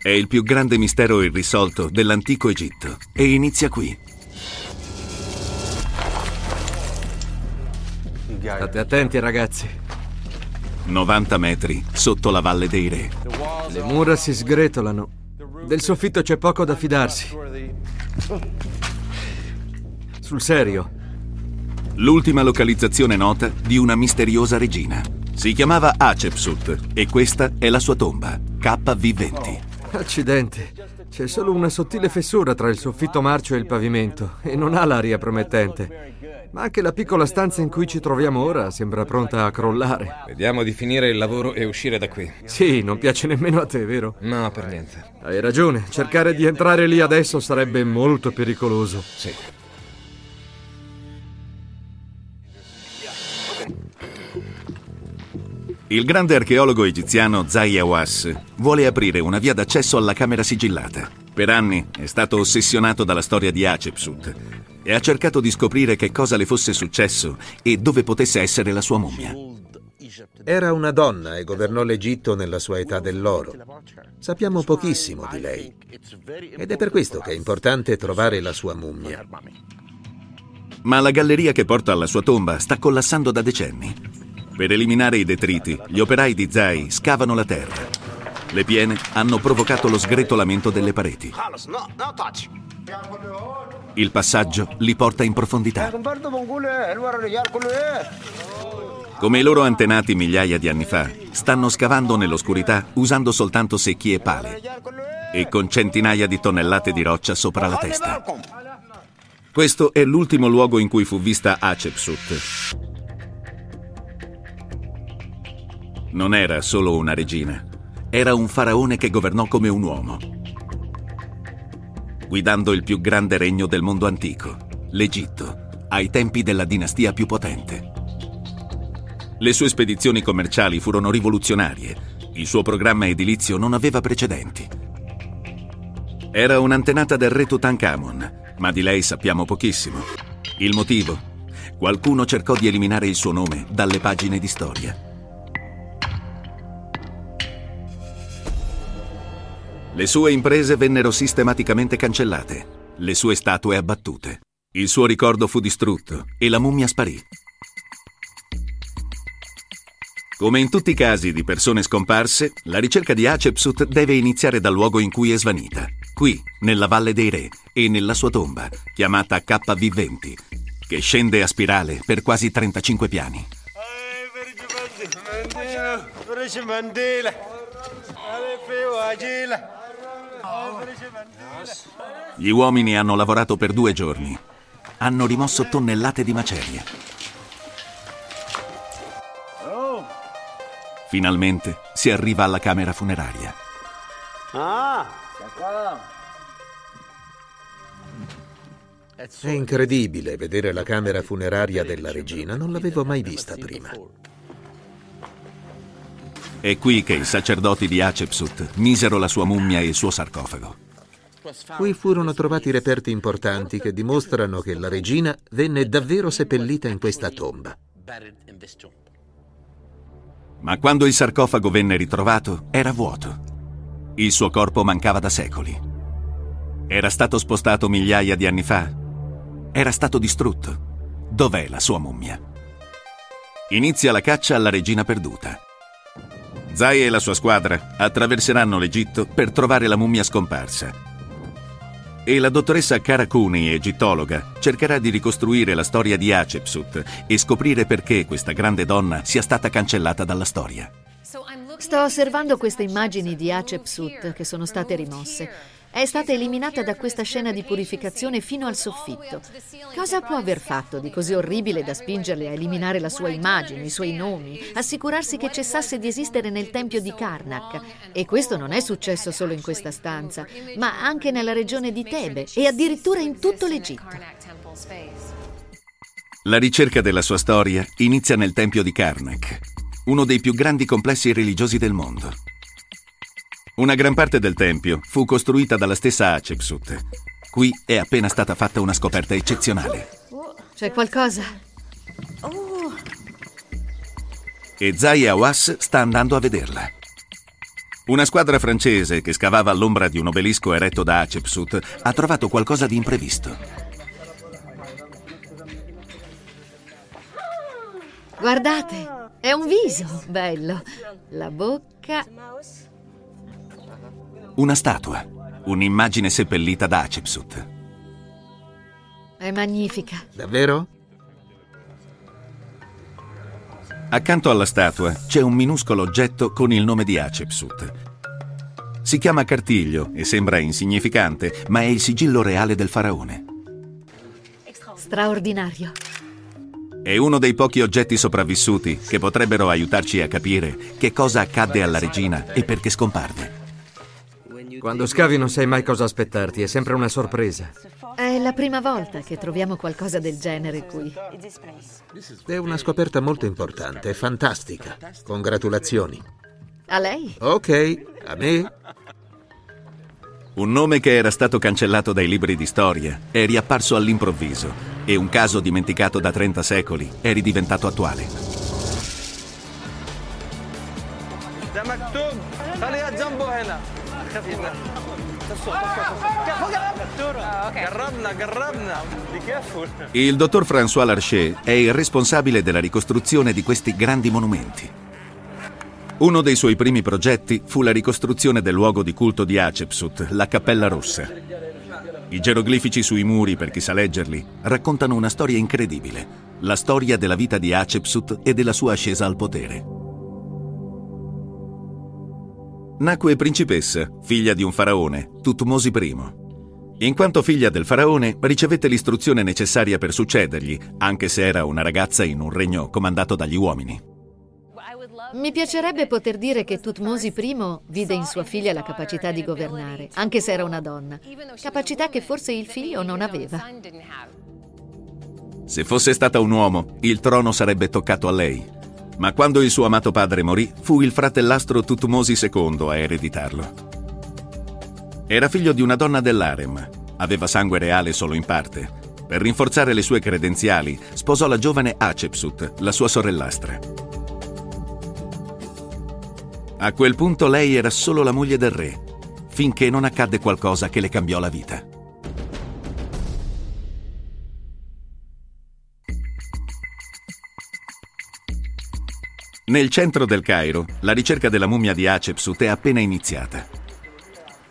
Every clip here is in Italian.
È il più grande mistero irrisolto dell'antico Egitto e inizia qui. State attenti, ragazzi. 90 metri sotto la Valle dei Re. Le mura si sgretolano. Del soffitto c'è poco da fidarsi. Sul serio. L'ultima localizzazione nota di una misteriosa regina. Si chiamava Hatshepsut e questa è la sua tomba, KV20. Accidenti. C'è solo una sottile fessura tra il soffitto marcio e il pavimento e non ha l'aria promettente. Ma anche la piccola stanza in cui ci troviamo ora sembra pronta a crollare. Vediamo di finire il lavoro e uscire da qui. Sì, non piace nemmeno a te, vero? No, per niente. Hai ragione, cercare di entrare lì adesso sarebbe molto pericoloso. Sì. Il grande archeologo egiziano Hawass vuole aprire una via d'accesso alla camera sigillata. Per anni è stato ossessionato dalla storia di Hatshepsut e ha cercato di scoprire che cosa le fosse successo e dove potesse essere la sua mummia. Era una donna e governò l'Egitto nella sua età dell'oro. Sappiamo pochissimo di lei ed è per questo che è importante trovare la sua mummia. Ma la galleria che porta alla sua tomba sta collassando da decenni. Per eliminare i detriti, gli operai di Zai scavano la terra. Le piene hanno provocato lo sgretolamento delle pareti. Il passaggio li porta in profondità. Come i loro antenati migliaia di anni fa, stanno scavando nell'oscurità usando soltanto secchi e pale e con centinaia di tonnellate di roccia sopra la testa. Questo è l'ultimo luogo in cui fu vista Hatshepsut. Non era solo una regina, era un faraone che governò come un uomo, guidando il più grande regno del mondo antico, l'Egitto, ai tempi della dinastia più potente. Le sue spedizioni commerciali furono rivoluzionarie, il suo programma edilizio non aveva precedenti. Era un'antenata del re Tutankhamon, ma di lei sappiamo pochissimo. Il motivo? Qualcuno cercò di eliminare il suo nome dalle pagine di storia. Le sue imprese vennero sistematicamente cancellate, le sue statue abbattute. Il suo ricordo fu distrutto e la mummia sparì. Come in tutti i casi di persone scomparse, la ricerca di Hatshepsut deve iniziare dal luogo in cui è svanita, qui, nella Valle dei Re e nella sua tomba, chiamata KV20, che scende a spirale per quasi 35 piani. Gli uomini hanno lavorato per due giorni. Hanno rimosso tonnellate di macerie. Finalmente si arriva alla camera funeraria. È incredibile vedere la camera funeraria della regina, non l'avevo mai vista prima. È qui che i sacerdoti di Hatshepsut misero la sua mummia e il suo sarcofago. Qui furono trovati reperti importanti che dimostrano che la regina venne davvero seppellita in questa tomba. Ma quando il sarcofago venne ritrovato, era vuoto. Il suo corpo mancava da secoli. Era stato spostato migliaia di anni fa. Era stato distrutto. Dov'è la sua mummia? Inizia la caccia alla regina perduta. Zai e la sua squadra attraverseranno l'Egitto per trovare la mummia scomparsa. E la dottoressa Karakuni, egittologa, cercherà di ricostruire la storia di Hatshepsut e scoprire perché questa grande donna sia stata cancellata dalla storia. Sto osservando queste immagini di Hatshepsut che sono state rimosse. È stata eliminata da questa scena di purificazione fino al soffitto. Cosa può aver fatto di così orribile da spingerle a eliminare la sua immagine, i suoi nomi, assicurarsi che cessasse di esistere nel tempio di Karnak? E questo non è successo solo in questa stanza, ma anche nella regione di Tebe e addirittura in tutto l'Egitto. La ricerca della sua storia inizia nel tempio di Karnak, uno dei più grandi complessi religiosi del mondo. Una gran parte del tempio fu costruita dalla stessa Hatshepsut. Qui è appena stata fatta una scoperta eccezionale. C'è qualcosa? E Zai Hawass sta andando a vederla. Una squadra francese che scavava all'ombra di un obelisco eretto da Hatshepsut ha trovato qualcosa di imprevisto. Guardate, è un viso, bello. La bocca. Una statua, un'immagine seppellita da Hatshepsut. È magnifica. Davvero? Accanto alla statua c'è un minuscolo oggetto con il nome di Hatshepsut. Si chiama cartiglio e sembra insignificante, ma è il sigillo reale del faraone. Straordinario. È uno dei pochi oggetti sopravvissuti che potrebbero aiutarci a capire che cosa accadde alla regina e perché scomparve. Quando scavi non sai mai cosa aspettarti, è sempre una sorpresa. È la prima volta che troviamo qualcosa del genere qui. È una scoperta molto importante, fantastica. Congratulazioni. A lei? Ok, a me? Un nome che era stato cancellato dai libri di storia è riapparso all'improvviso e un caso dimenticato da 30 secoli è ridiventato attuale. Da Maktub, خليها جنبه هنا قربنا قربنا Be careful. Il dottor François Larcher è il responsabile della ricostruzione di questi grandi monumenti. Uno dei suoi primi progetti fu la ricostruzione del luogo di culto di Hatshepsut, la Cappella Rossa. I geroglifici sui muri, per chi sa leggerli, raccontano una storia incredibile, la storia della vita di Hatshepsut e della sua ascesa al potere. Nacque principessa, figlia di un faraone, Tutmosi I. In quanto figlia del faraone, ricevette l'istruzione necessaria per succedergli, anche se era una ragazza in un regno comandato dagli uomini. Mi piacerebbe poter dire che Tutmosi I vide in sua figlia la capacità di governare, anche se era una donna, capacità che forse il figlio non aveva. Se fosse stata un uomo, il trono sarebbe toccato a lei. Ma quando il suo amato padre morì, fu il fratellastro Tutmosi II a ereditarlo. Era figlio di una donna dell'harem, aveva sangue reale solo in parte. Per rinforzare le sue credenziali, sposò la giovane Hatshepsut, la sua sorellastra. A quel punto lei era solo la moglie del re, finché non accadde qualcosa che le cambiò la vita. Nel centro del Cairo, la ricerca della mummia di Hatshepsut è appena iniziata.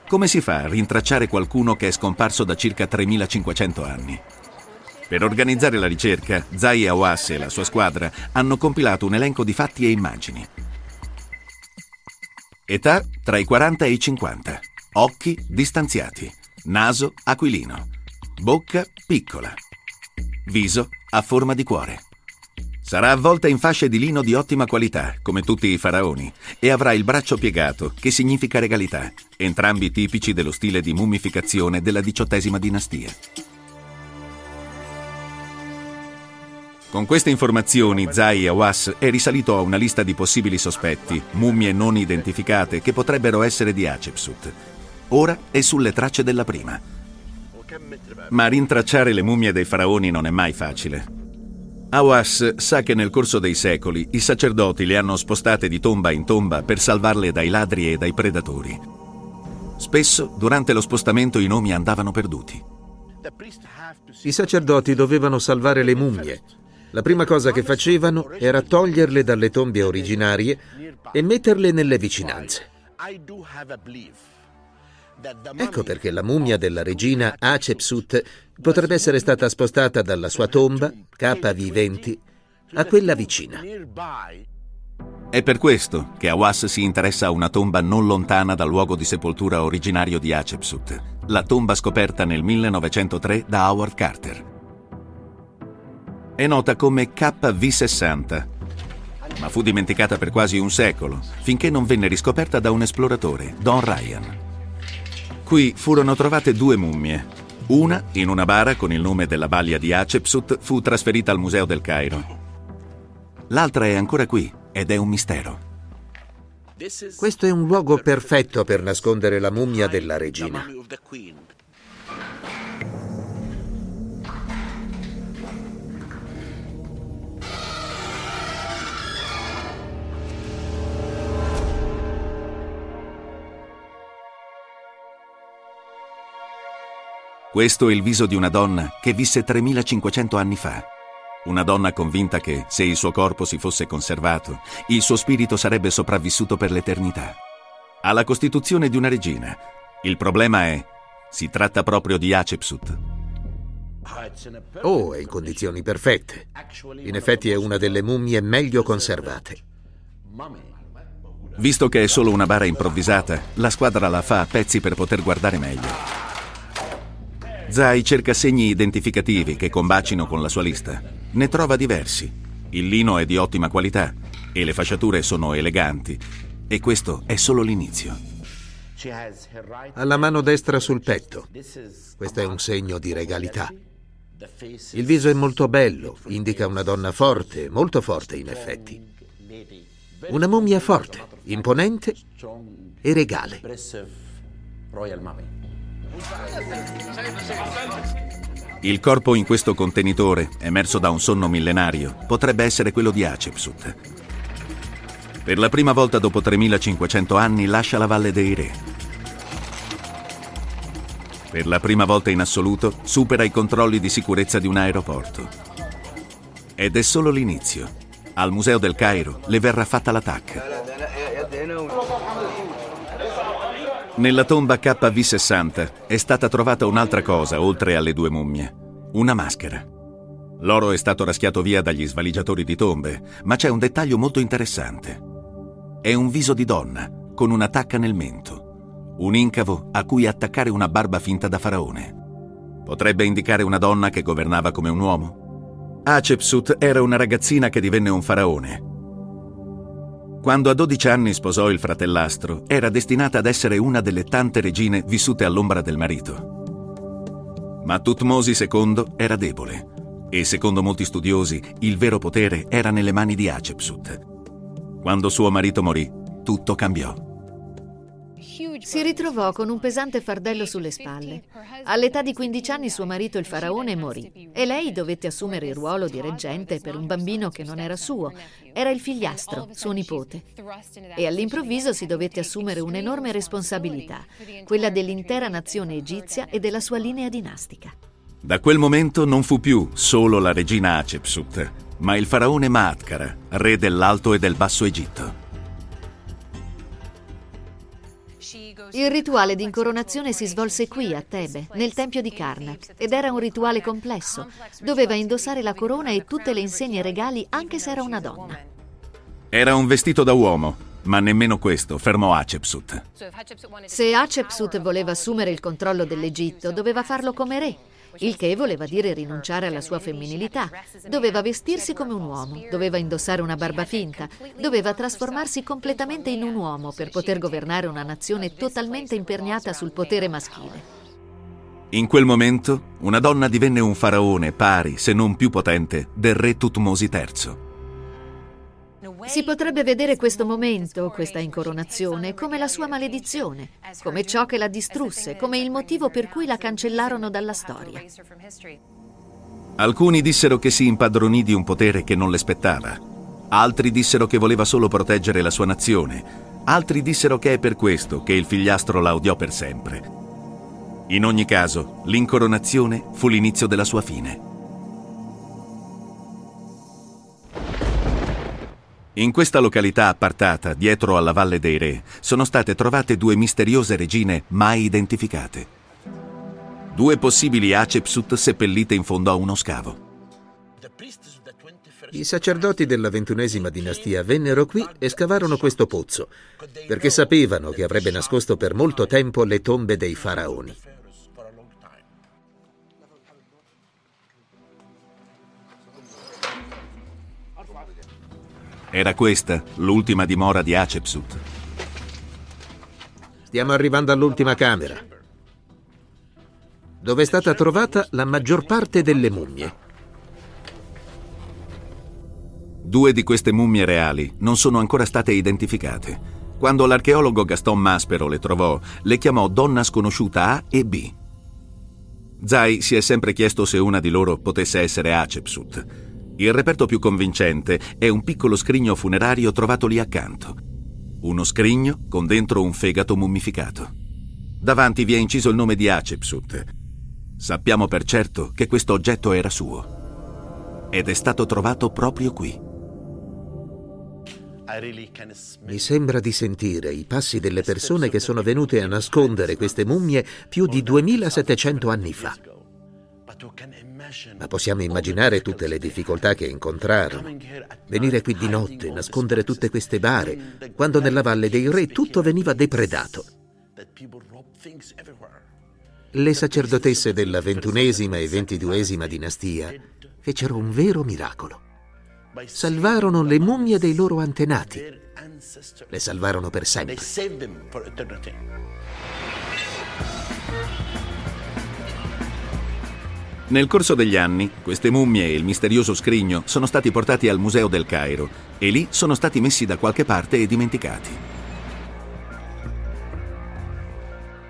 Come si fa a rintracciare qualcuno che è scomparso da circa 3500 anni? Per organizzare la ricerca, Zai Awas e la sua squadra hanno compilato un elenco di fatti e immagini. Età tra i 40 e i 50. Occhi distanziati. Naso aquilino. Bocca piccola. Viso a forma di cuore. Sarà avvolta in fasce di lino di ottima qualità, come tutti i faraoni, e avrà il braccio piegato, che significa regalità, entrambi tipici dello stile di mummificazione della diciottesima dinastia. Con queste informazioni, Zai Awas è risalito a una lista di possibili sospetti, mummie non identificate che potrebbero essere di Hatshepsut. Ora è sulle tracce della prima. Ma rintracciare le mummie dei faraoni non è mai facile. Awas sa che nel corso dei secoli i sacerdoti le hanno spostate di tomba in tomba per salvarle dai ladri e dai predatori. Spesso, durante lo spostamento, i nomi andavano perduti. I sacerdoti dovevano salvare le mummie. La prima cosa che facevano era toglierle dalle tombe originarie e metterle nelle vicinanze. Ecco perché la mummia della regina Hatshepsut potrebbe essere stata spostata dalla sua tomba, KV20, a quella vicina. È per questo che Awas si interessa a una tomba non lontana dal luogo di sepoltura originario di Hatshepsut, la tomba scoperta nel 1903 da Howard Carter. È nota come KV60, ma fu dimenticata per quasi un secolo, finché non venne riscoperta da un esploratore, Don Ryan. Qui furono trovate due mummie. Una, in una bara con il nome della balia di Hatshepsut, fu trasferita al Museo del Cairo. L'altra è ancora qui ed è un mistero. Questo è un luogo perfetto per nascondere la mummia della regina. Questo è il viso di una donna che visse 3500 anni fa. Una donna convinta che, se il suo corpo si fosse conservato, il suo spirito sarebbe sopravvissuto per l'eternità. Ha la costituzione di una regina. Il problema è, si tratta proprio di Hatshepsut. Oh, è in condizioni perfette. In effetti è una delle mummie meglio conservate. Visto che è solo una bara improvvisata, la squadra la fa a pezzi per poter guardare meglio. Zai cerca segni identificativi che combacino con la sua lista. Ne trova diversi. Il lino è di ottima qualità e le fasciature sono eleganti. E questo è solo l'inizio. Ha la mano destra sul petto. Questo è un segno di regalità. Il viso è molto bello, indica una donna forte, molto forte in effetti. Una mummia forte, imponente e regale. Il corpo in questo contenitore, emerso da un sonno millenario, potrebbe essere quello di Hatshepsut. Per la prima volta dopo 3500 anni lascia la Valle dei Re. Per la prima volta in assoluto supera i controlli di sicurezza di un aeroporto. Ed è solo l'inizio. Al Museo del Cairo le verrà fatta l'attacca. Nella tomba KV60 è stata trovata un'altra cosa oltre alle due mummie. Una maschera. L'oro è stato raschiato via dagli svaligiatori di tombe, ma c'è un dettaglio molto interessante. È un viso di donna, con una tacca nel mento. Un incavo a cui attaccare una barba finta da faraone. Potrebbe indicare una donna che governava come un uomo? Hatshepsut era una ragazzina che divenne un faraone. Quando a 12 anni sposò il fratellastro, era destinata ad essere una delle tante regine vissute all'ombra del marito. Ma Tutmosi II era debole e, secondo molti studiosi, il vero potere era nelle mani di Hatshepsut. Quando suo marito morì, tutto cambiò. Si ritrovò con un pesante fardello sulle spalle. All'età di 15 anni suo marito, il faraone, morì e lei dovette assumere il ruolo di reggente per un bambino che non era suo, era il figliastro, suo nipote. E all'improvviso si dovette assumere un'enorme responsabilità, quella dell'intera nazione egizia e della sua linea dinastica. Da quel momento non fu più solo la regina Hatshepsut, ma il faraone Maatkara, re dell'Alto e del Basso Egitto. Il rituale di incoronazione si svolse qui, a Tebe, nel tempio di Karnak, ed era un rituale complesso. Doveva indossare la corona e tutte le insegne regali anche se era una donna. Era un vestito da uomo, ma nemmeno questo fermò Hatshepsut. Se Hatshepsut voleva assumere il controllo dell'Egitto, doveva farlo come re, il che voleva dire rinunciare alla sua femminilità. Doveva vestirsi come un uomo, doveva indossare una barba finta, doveva trasformarsi completamente in un uomo per poter governare una nazione totalmente imperniata sul potere maschile. In quel momento, una donna divenne un faraone pari, se non più potente, del re Tutmosi III. Si potrebbe vedere questo momento, questa incoronazione, come la sua maledizione, come ciò che la distrusse, come il motivo per cui la cancellarono dalla storia. Alcuni dissero che si impadronì di un potere che non le spettava. Altri dissero che voleva solo proteggere la sua nazione. Altri dissero che è per questo che il figliastro la odiò per sempre. In ogni caso, l'incoronazione fu l'inizio della sua fine. In questa località appartata, dietro alla Valle dei Re, sono state trovate due misteriose regine mai identificate. Due possibili Hatshepsut seppellite in fondo a uno scavo. I sacerdoti della ventunesima dinastia vennero qui e scavarono questo pozzo, perché sapevano che avrebbe nascosto per molto tempo le tombe dei faraoni. Era questa l'ultima dimora di Hatshepsut. Stiamo arrivando all'ultima camera, dove è stata trovata la maggior parte delle mummie. Due di queste mummie reali non sono ancora state identificate. Quando l'archeologo Gaston Maspero le trovò, le chiamò donna sconosciuta A e B. Zai si è sempre chiesto se una di loro potesse essere Hatshepsut. Il reperto più convincente è un piccolo scrigno funerario trovato lì accanto. Uno scrigno con dentro un fegato mummificato. Davanti vi è inciso il nome di Hatshepsut. Sappiamo per certo che questo oggetto era suo ed è stato trovato proprio qui. Mi sembra di sentire i passi delle persone che sono venute a nascondere queste mummie più di 2700 anni fa. Ma possiamo immaginare tutte le difficoltà che incontrarono. Venire qui di notte, nascondere tutte queste bare, quando nella Valle dei Re tutto veniva depredato. Le sacerdotesse della ventunesima e ventiduesima dinastia fecero un vero miracolo salvarono le mummie dei loro antenati. Le salvarono per sempre. Nel corso degli anni, queste mummie e il misterioso scrigno sono stati portati al Museo del Cairo e lì sono stati messi da qualche parte e dimenticati.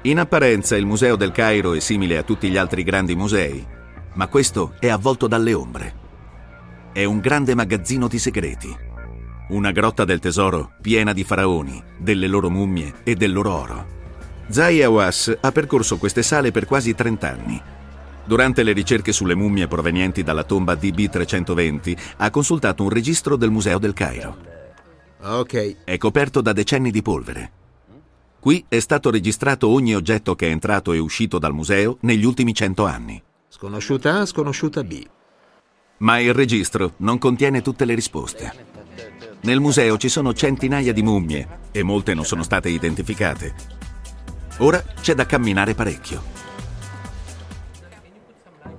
In apparenza il Museo del Cairo è simile a tutti gli altri grandi musei, ma questo è avvolto dalle ombre è un grande magazzino di segreti. Una grotta del tesoro piena di faraoni, delle loro mummie e del loro oro. Zai Awas ha percorso queste sale per quasi 30 anni. Durante le ricerche sulle mummie provenienti dalla tomba DB320 ha consultato un registro del Museo del Cairo. Ok. È coperto da decenni di polvere. Qui è stato registrato ogni oggetto che è entrato e uscito dal museo negli ultimi 100 anni. Sconosciuta A, sconosciuta B. Ma il registro non contiene tutte le risposte. Nel museo ci sono centinaia di mummie e molte non sono state identificate. Ora c'è da camminare parecchio.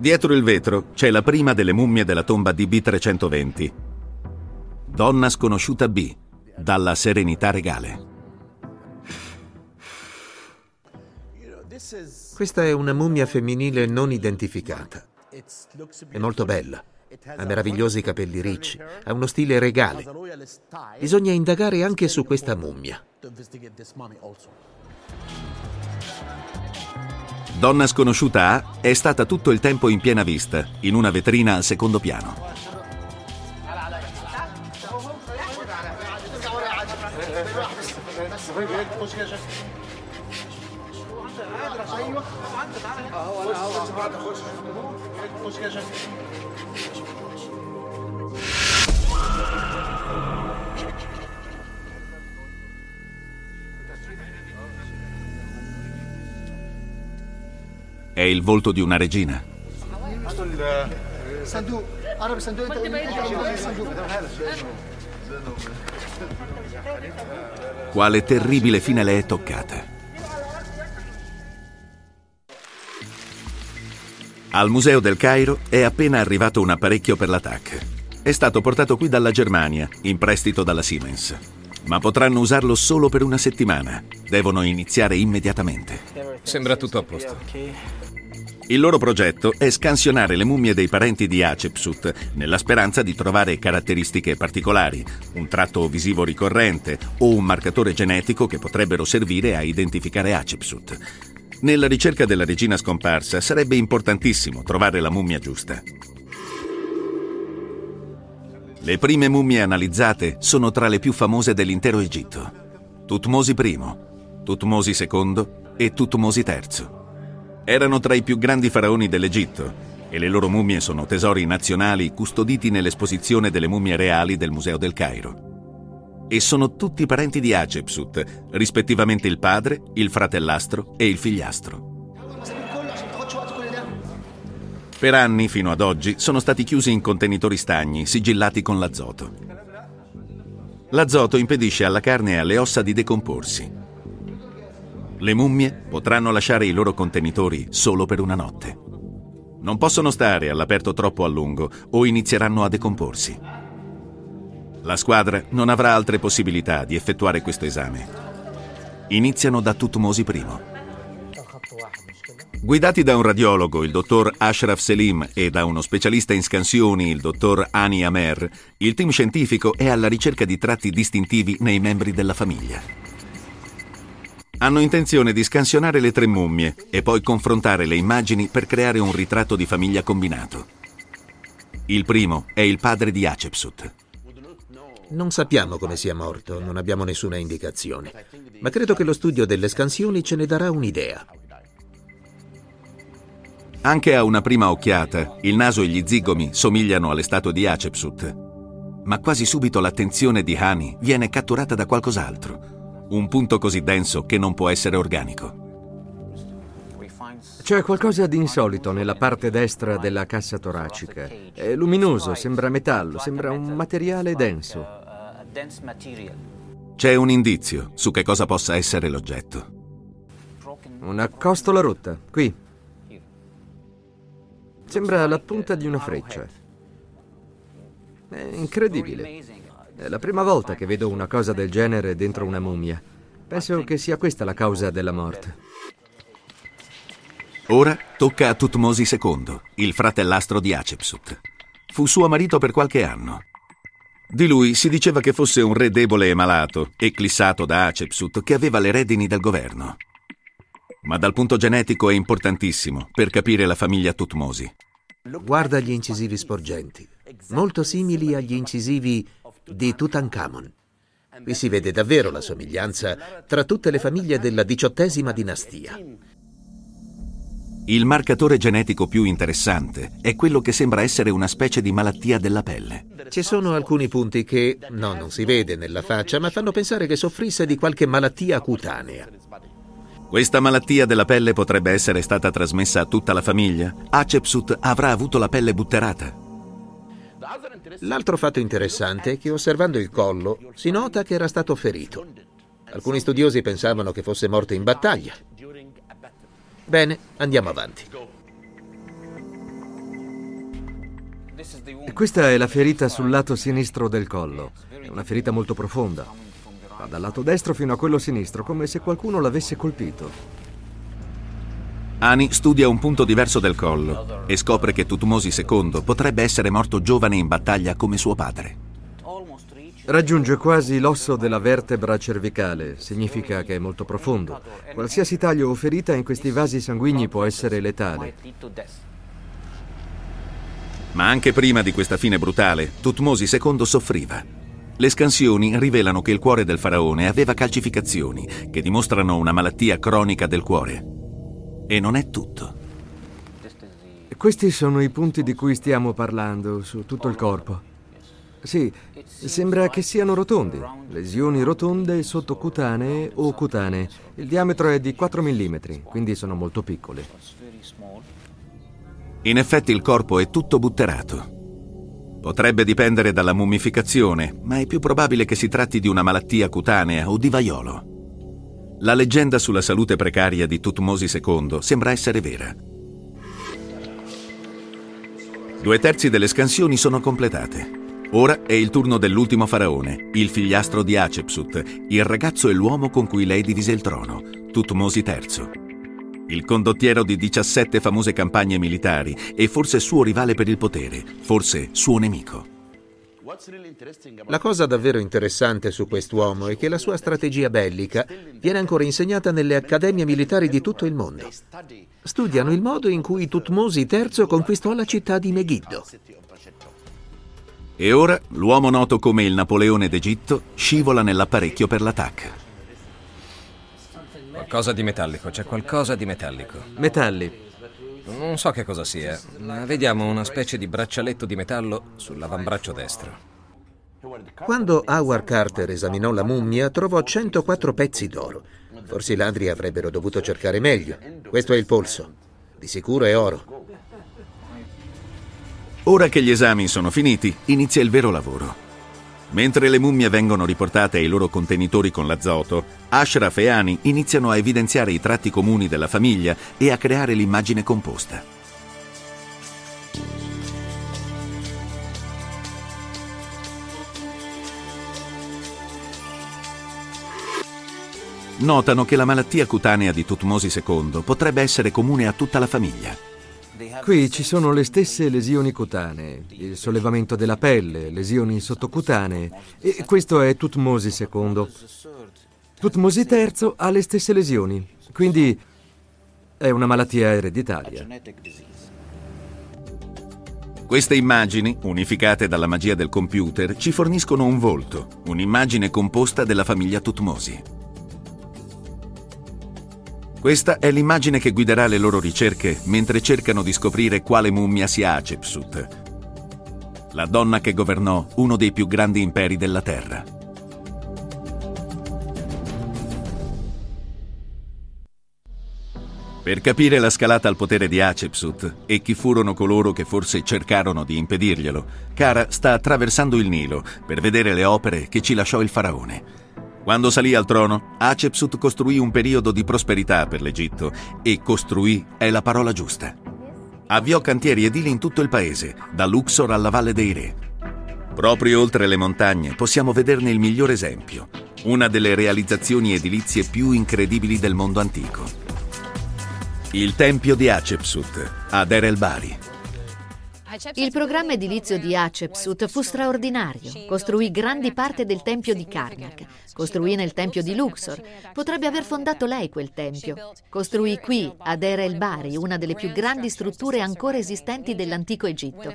Dietro il vetro c'è la prima delle mummie della tomba di B320. Donna sconosciuta B, dalla serenità regale. Questa è una mummia femminile non identificata. È molto bella. Ha meravigliosi capelli ricci, ha uno stile regale. Bisogna indagare anche su questa mummia. Donna sconosciuta A è stata tutto il tempo in piena vista, in una vetrina al secondo piano. È il volto di una regina. Quale terribile fine le è toccata. Al Museo del Cairo è appena arrivato un apparecchio per l'attacco. È stato portato qui dalla Germania, in prestito dalla Siemens. Ma potranno usarlo solo per una settimana. Devono iniziare immediatamente. Sembra tutto a posto. Il loro progetto è scansionare le mummie dei parenti di Hatshepsut nella speranza di trovare caratteristiche particolari, un tratto visivo ricorrente o un marcatore genetico che potrebbero servire a identificare Hatshepsut. Nella ricerca della regina scomparsa sarebbe importantissimo trovare la mummia giusta. Le prime mummie analizzate sono tra le più famose dell'intero Egitto. Tutmosi I, Tutmosi II e Tutmosi III. Erano tra i più grandi faraoni dell'Egitto e le loro mummie sono tesori nazionali custoditi nell'esposizione delle mummie reali del Museo del Cairo. E sono tutti parenti di Hatshepsut, rispettivamente il padre, il fratellastro e il figliastro. Per anni, fino ad oggi, sono stati chiusi in contenitori stagni, sigillati con l'azoto. L'azoto impedisce alla carne e alle ossa di decomporsi le mummie potranno lasciare i loro contenitori solo per una notte. Non possono stare all'aperto troppo a lungo o inizieranno a decomporsi. La squadra non avrà altre possibilità di effettuare questo esame. Iniziano da Tutmosi I. Guidati da un radiologo, il dottor Ashraf Selim, e da uno specialista in scansioni, il dottor Ani Amer, il team scientifico è alla ricerca di tratti distintivi nei membri della famiglia. Hanno intenzione di scansionare le tre mummie e poi confrontare le immagini per creare un ritratto di famiglia combinato. Il primo è il padre di Hatshepsut. Non sappiamo come sia morto, non abbiamo nessuna indicazione, ma credo che lo studio delle scansioni ce ne darà un'idea. Anche a una prima occhiata, il naso e gli zigomi somigliano alle statue di Hatshepsut. Ma quasi subito l'attenzione di Hani viene catturata da qualcos'altro. Un punto così denso che non può essere organico. C'è qualcosa di insolito nella parte destra della cassa toracica. È luminoso, sembra metallo, sembra un materiale denso. C'è un indizio su che cosa possa essere l'oggetto. Una costola rotta, qui. Sembra la punta di una freccia. È incredibile. È la prima volta che vedo una cosa del genere dentro una mummia. Penso che sia questa la causa della morte. Ora tocca a Tutmosi II, il fratellastro di Hatshepsut. Fu suo marito per qualche anno. Di lui si diceva che fosse un re debole e malato, eclissato da Hatshepsut, che aveva le redini del governo. Ma dal punto genetico è importantissimo per capire la famiglia Tutmosi. Guarda gli incisivi sporgenti, molto simili agli incisivi di Tutankhamon. Qui si vede davvero la somiglianza tra tutte le famiglie della diciottesima dinastia. Il marcatore genetico più interessante è quello che sembra essere una specie di malattia della pelle. Ci sono alcuni punti che, no, non si vede nella faccia, ma fanno pensare che soffrisse di qualche malattia cutanea. Questa malattia della pelle potrebbe essere stata trasmessa a tutta la famiglia? Hatshepsut avrà avuto la pelle butterata? L'altro fatto interessante è che osservando il collo si nota che era stato ferito. Alcuni studiosi pensavano che fosse morto in battaglia. Bene, andiamo avanti. Questa è la ferita sul lato sinistro del collo. È una ferita molto profonda. Va dal lato destro fino a quello sinistro, come se qualcuno l'avesse colpito. Ani studia un punto diverso del collo e scopre che Tutmosi II potrebbe essere morto giovane in battaglia come suo padre. Raggiunge quasi l'osso della vertebra cervicale, significa che è molto profondo. Qualsiasi taglio o ferita in questi vasi sanguigni può essere letale. Ma anche prima di questa fine brutale, Tutmosi II soffriva. Le scansioni rivelano che il cuore del faraone aveva calcificazioni, che dimostrano una malattia cronica del cuore. E non è tutto. Questi sono i punti di cui stiamo parlando su tutto il corpo. Sì, sembra che siano rotondi, lesioni rotonde sottocutanee o cutanee. Il diametro è di 4 mm, quindi sono molto piccole. In effetti il corpo è tutto butterato. Potrebbe dipendere dalla mummificazione, ma è più probabile che si tratti di una malattia cutanea o di vaiolo. La leggenda sulla salute precaria di Tutmosi II sembra essere vera. Due terzi delle scansioni sono completate. Ora è il turno dell'ultimo faraone, il figliastro di Hatshepsut, il ragazzo e l'uomo con cui lei divise il trono, Tutmosi III. Il condottiero di 17 famose campagne militari e forse suo rivale per il potere, forse suo nemico. La cosa davvero interessante su quest'uomo è che la sua strategia bellica viene ancora insegnata nelle accademie militari di tutto il mondo. Studiano il modo in cui Tutmosi III conquistò la città di Megiddo. E ora l'uomo noto come il Napoleone d'Egitto scivola nell'apparecchio per l'attacco. Qualcosa di metallico, c'è qualcosa di metallico. Metalli. Non so che cosa sia, ma vediamo una specie di braccialetto di metallo sull'avambraccio destro. Quando Howard Carter esaminò la mummia, trovò 104 pezzi d'oro. Forse i ladri avrebbero dovuto cercare meglio. Questo è il polso. Di sicuro è oro. Ora che gli esami sono finiti, inizia il vero lavoro. Mentre le mummie vengono riportate ai loro contenitori con l'azoto, Ashraf e Ani iniziano a evidenziare i tratti comuni della famiglia e a creare l'immagine composta. Notano che la malattia cutanea di Tutmosi II potrebbe essere comune a tutta la famiglia. Qui ci sono le stesse lesioni cutanee, il sollevamento della pelle, lesioni sottocutanee e questo è Tutmosi II. Tutmosi III ha le stesse lesioni, quindi è una malattia ereditaria. Queste immagini, unificate dalla magia del computer, ci forniscono un volto, un'immagine composta della famiglia Tutmosi. Questa è l'immagine che guiderà le loro ricerche mentre cercano di scoprire quale mummia sia Hatshepsut, la donna che governò uno dei più grandi imperi della Terra. Per capire la scalata al potere di Hatshepsut e chi furono coloro che forse cercarono di impedirglielo, Kara sta attraversando il Nilo per vedere le opere che ci lasciò il faraone. Quando salì al trono, Hatshepsut costruì un periodo di prosperità per l'Egitto e costruì è la parola giusta. Avviò cantieri edili in tutto il paese, da Luxor alla Valle dei Re. Proprio oltre le montagne possiamo vederne il miglior esempio, una delle realizzazioni edilizie più incredibili del mondo antico. Il Tempio di Hatshepsut, ad Er el Bari. Il programma edilizio di Hatshepsut fu straordinario. Costruì grandi parti del tempio di Karnak. Costruì nel tempio di Luxor. Potrebbe aver fondato lei quel tempio. Costruì qui, ad Er el Bari, una delle più grandi strutture ancora esistenti dell'antico Egitto.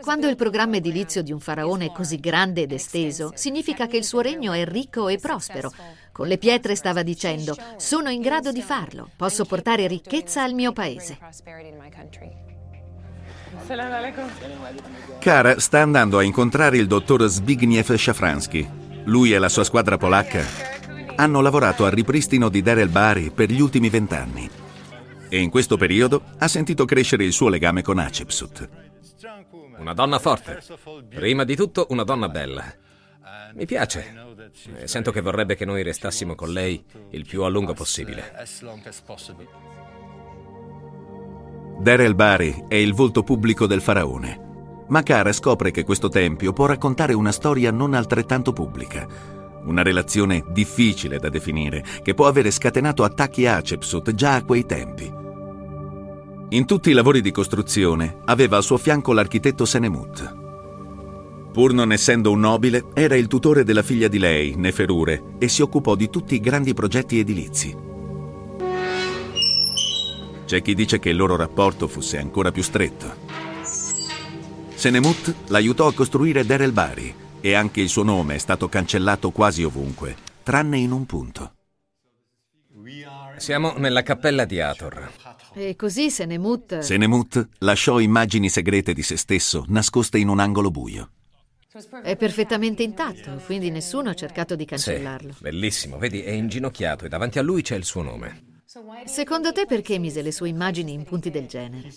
Quando il programma edilizio di un faraone è così grande ed esteso, significa che il suo regno è ricco e prospero. Con le pietre stava dicendo, sono in grado di farlo, posso portare ricchezza al mio paese. Kara sta andando a incontrare il dottor Zbigniew Szafranski. Lui e la sua squadra polacca hanno lavorato al ripristino di Der el Bari per gli ultimi vent'anni e in questo periodo ha sentito crescere il suo legame con Hatshepsut. Una donna forte. Prima di tutto una donna bella. Mi piace. E sento che vorrebbe che noi restassimo con lei il più a lungo possibile. Der el Bari è il volto pubblico del faraone. Ma Kara scopre che questo tempio può raccontare una storia non altrettanto pubblica. Una relazione difficile da definire, che può avere scatenato attacchi a Hatshepsut già a quei tempi. In tutti i lavori di costruzione aveva al suo fianco l'architetto Senemut. Pur non essendo un nobile, era il tutore della figlia di lei, Neferure, e si occupò di tutti i grandi progetti edilizi. C'è chi dice che il loro rapporto fosse ancora più stretto. Senemut l'aiutò a costruire Der el Bari e anche il suo nome è stato cancellato quasi ovunque, tranne in un punto. Siamo nella cappella di Hathor. E così Senemut... Senemut lasciò immagini segrete di se stesso nascoste in un angolo buio. È perfettamente intatto, quindi nessuno ha cercato di cancellarlo. Sì, bellissimo. Vedi, è inginocchiato e davanti a lui c'è il suo nome. Secondo te perché mise le sue immagini in punti del genere?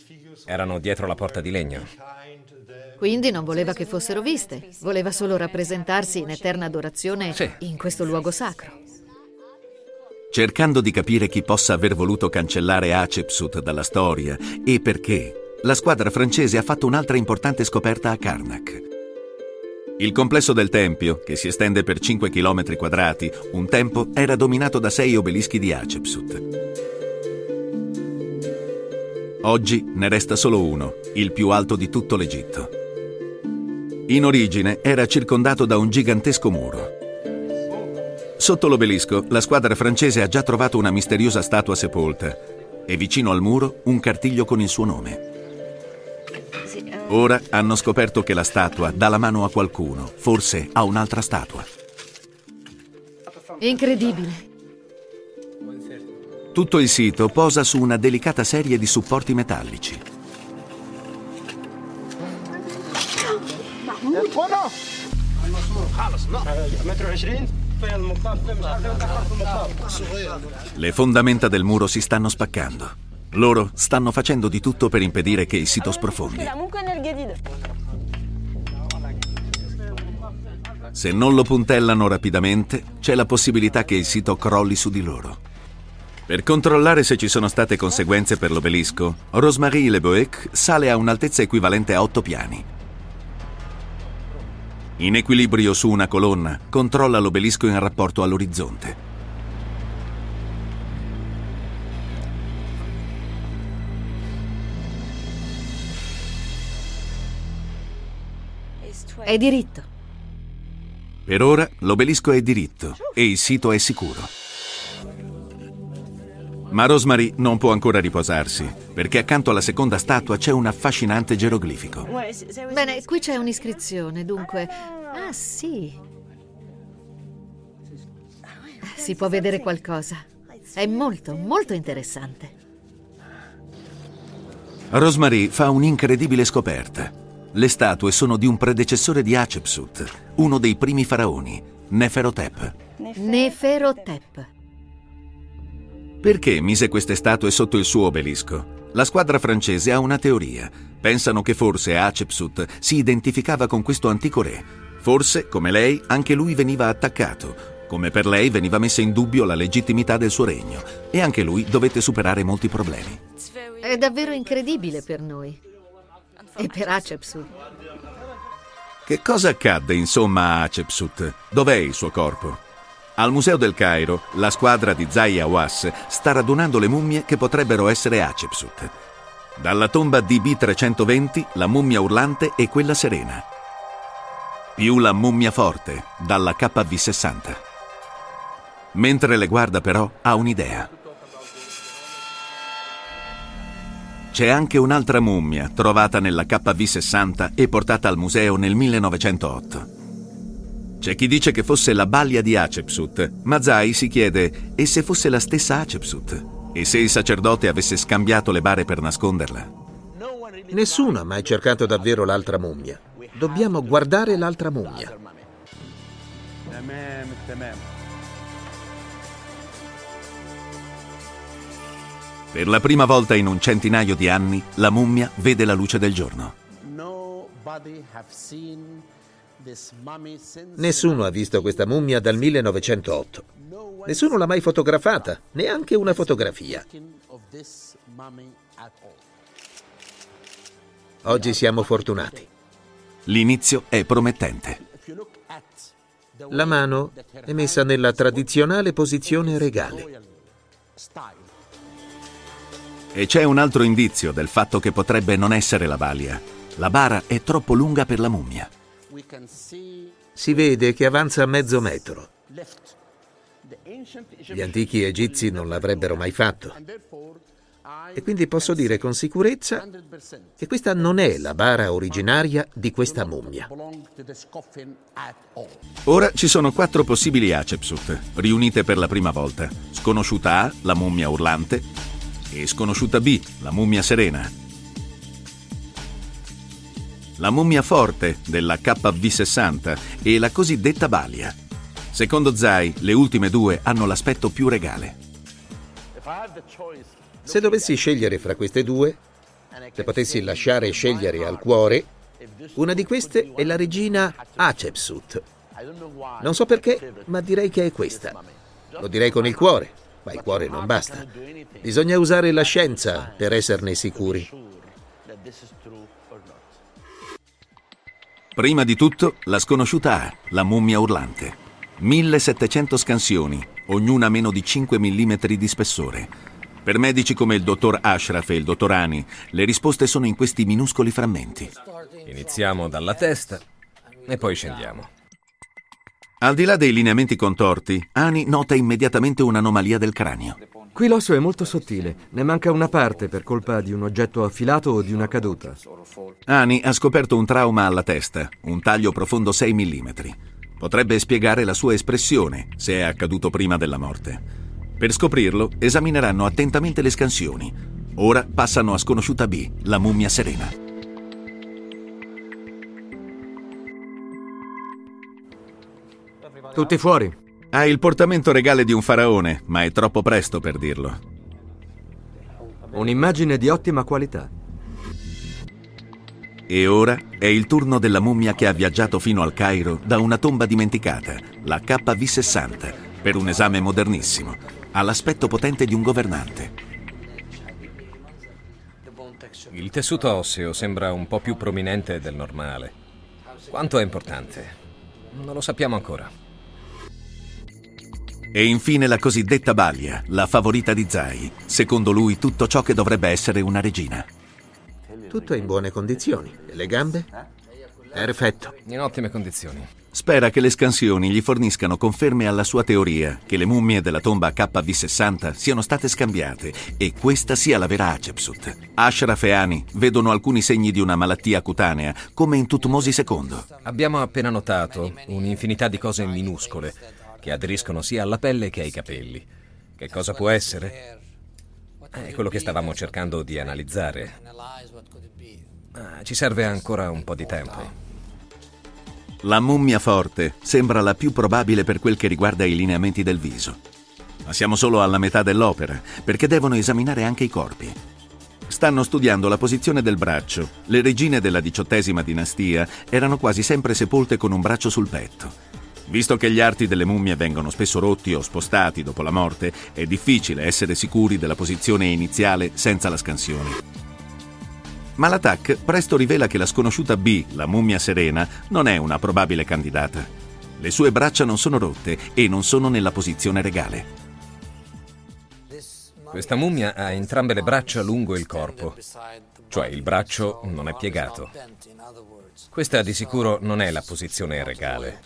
Erano dietro la porta di legno. Quindi non voleva che fossero viste, voleva solo rappresentarsi in eterna adorazione Sì. in questo luogo sacro. Cercando di capire chi possa aver voluto cancellare Hatshepsut dalla storia e perché, la squadra francese ha fatto un'altra importante scoperta a Karnak. Il complesso del tempio, che si estende per 5 km quadrati, un tempo era dominato da sei obelischi di Hatshepsut. Oggi ne resta solo uno, il più alto di tutto l'Egitto. In origine era circondato da un gigantesco muro. Sotto l'obelisco, la squadra francese ha già trovato una misteriosa statua sepolta e vicino al muro un cartiglio con il suo nome. Ora hanno scoperto che la statua dà la mano a qualcuno, forse a un'altra statua. Incredibile. Tutto il sito posa su una delicata serie di supporti metallici. Le fondamenta del muro si stanno spaccando. Loro stanno facendo di tutto per impedire che il sito sprofondi. Se non lo puntellano rapidamente, c'è la possibilità che il sito crolli su di loro. Per controllare se ci sono state conseguenze per l'obelisco, Rosemarie Leboeck sale a un'altezza equivalente a otto piani. In equilibrio su una colonna, controlla l'obelisco in rapporto all'orizzonte. È diritto. Per ora l'obelisco è diritto e il sito è sicuro. Ma Rosemary non può ancora riposarsi, perché accanto alla seconda statua c'è un affascinante geroglifico. Bene, qui c'è un'iscrizione, dunque... Ah, sì. Si può vedere qualcosa. È molto, molto interessante. Rosemary fa un'incredibile scoperta. Le statue sono di un predecessore di Hatshepsut, uno dei primi faraoni, Neferotep. Neferotep. Perché mise queste statue sotto il suo obelisco? La squadra francese ha una teoria. Pensano che forse Hatshepsut si identificava con questo antico re. Forse, come lei, anche lui veniva attaccato. Come per lei veniva messa in dubbio la legittimità del suo regno. E anche lui dovette superare molti problemi. È davvero incredibile per noi. E per Hatshepsut. Che cosa accadde insomma a Hatshepsut? Dov'è il suo corpo? Al Museo del Cairo, la squadra di Zai Hawass sta radunando le mummie che potrebbero essere Hatshepsut. Dalla tomba DB320, la mummia urlante e quella serena. Più la mummia forte, dalla KV60. Mentre le guarda però, ha un'idea. C'è anche un'altra mummia trovata nella KV60 e portata al museo nel 1908. C'è chi dice che fosse la balia di Acepsut, ma Zai si chiede e se fosse la stessa Acepsut? E se il sacerdote avesse scambiato le bare per nasconderla? Nessuno ha mai cercato davvero l'altra mummia. Dobbiamo guardare l'altra mummia. Temem, temem. Per la prima volta in un centinaio di anni, la mummia vede la luce del giorno. Nessuno ha visto questa mummia dal 1908. Nessuno l'ha mai fotografata, neanche una fotografia. Oggi siamo fortunati. L'inizio è promettente. La mano è messa nella tradizionale posizione regale. E c'è un altro indizio del fatto che potrebbe non essere la balia. La bara è troppo lunga per la mummia. Si vede che avanza mezzo metro. Gli antichi egizi non l'avrebbero mai fatto. E quindi posso dire con sicurezza 100% che questa non è la bara originaria di questa mummia. Ora ci sono quattro possibili Hatshepsut, riunite per la prima volta. Sconosciuta A, la mummia urlante, e sconosciuta B, la mummia serena. La mummia forte della KV60 e la cosiddetta balia. Secondo Zai, le ultime due hanno l'aspetto più regale. Se dovessi scegliere fra queste due, se potessi lasciare scegliere al cuore, una di queste è la regina Hatshepsut. Non so perché, ma direi che è questa. Lo direi con il cuore, ma il cuore non basta. Bisogna usare la scienza per esserne sicuri. Prima di tutto, la sconosciuta A, la mummia urlante. 1700 scansioni, ognuna meno di 5 mm di spessore. Per medici come il dottor Ashraf e il dottor Ani, le risposte sono in questi minuscoli frammenti. Iniziamo dalla testa e poi scendiamo. Al di là dei lineamenti contorti, Ani nota immediatamente un'anomalia del cranio. Qui l'osso è molto sottile, ne manca una parte per colpa di un oggetto affilato o di una caduta. Ani ha scoperto un trauma alla testa, un taglio profondo 6 mm. Potrebbe spiegare la sua espressione, se è accaduto prima della morte. Per scoprirlo, esamineranno attentamente le scansioni. Ora passano a sconosciuta B, la mummia serena. Tutti fuori. Ha il portamento regale di un faraone, ma è troppo presto per dirlo. Un'immagine di ottima qualità. E ora è il turno della mummia che ha viaggiato fino al Cairo da una tomba dimenticata, la KV60, per un esame modernissimo. Ha l'aspetto potente di un governante. Il tessuto osseo sembra un po' più prominente del normale. Quanto è importante? Non lo sappiamo ancora. E infine la cosiddetta Balia, la favorita di Zai. Secondo lui tutto ciò che dovrebbe essere una regina. Tutto è in buone condizioni. E le gambe? Perfetto. In ottime condizioni. Spera che le scansioni gli forniscano conferme alla sua teoria che le mummie della tomba KV60 siano state scambiate e questa sia la vera Hatshepsut. Ashraf e Ani vedono alcuni segni di una malattia cutanea, come in Tutmosi II. Abbiamo appena notato un'infinità di cose minuscole che aderiscono sia alla pelle che ai capelli. Che cosa può essere? È quello che stavamo cercando di analizzare. Ah, ci serve ancora un po' di tempo. La mummia forte sembra la più probabile per quel che riguarda i lineamenti del viso. Ma siamo solo alla metà dell'opera, perché devono esaminare anche i corpi. Stanno studiando la posizione del braccio. Le regine della diciottesima dinastia erano quasi sempre sepolte con un braccio sul petto. Visto che gli arti delle mummie vengono spesso rotti o spostati dopo la morte, è difficile essere sicuri della posizione iniziale senza la scansione. Ma l'attack presto rivela che la sconosciuta B, la mummia serena, non è una probabile candidata. Le sue braccia non sono rotte e non sono nella posizione regale. Questa mummia ha entrambe le braccia lungo il corpo, cioè il braccio non è piegato. Questa di sicuro non è la posizione regale.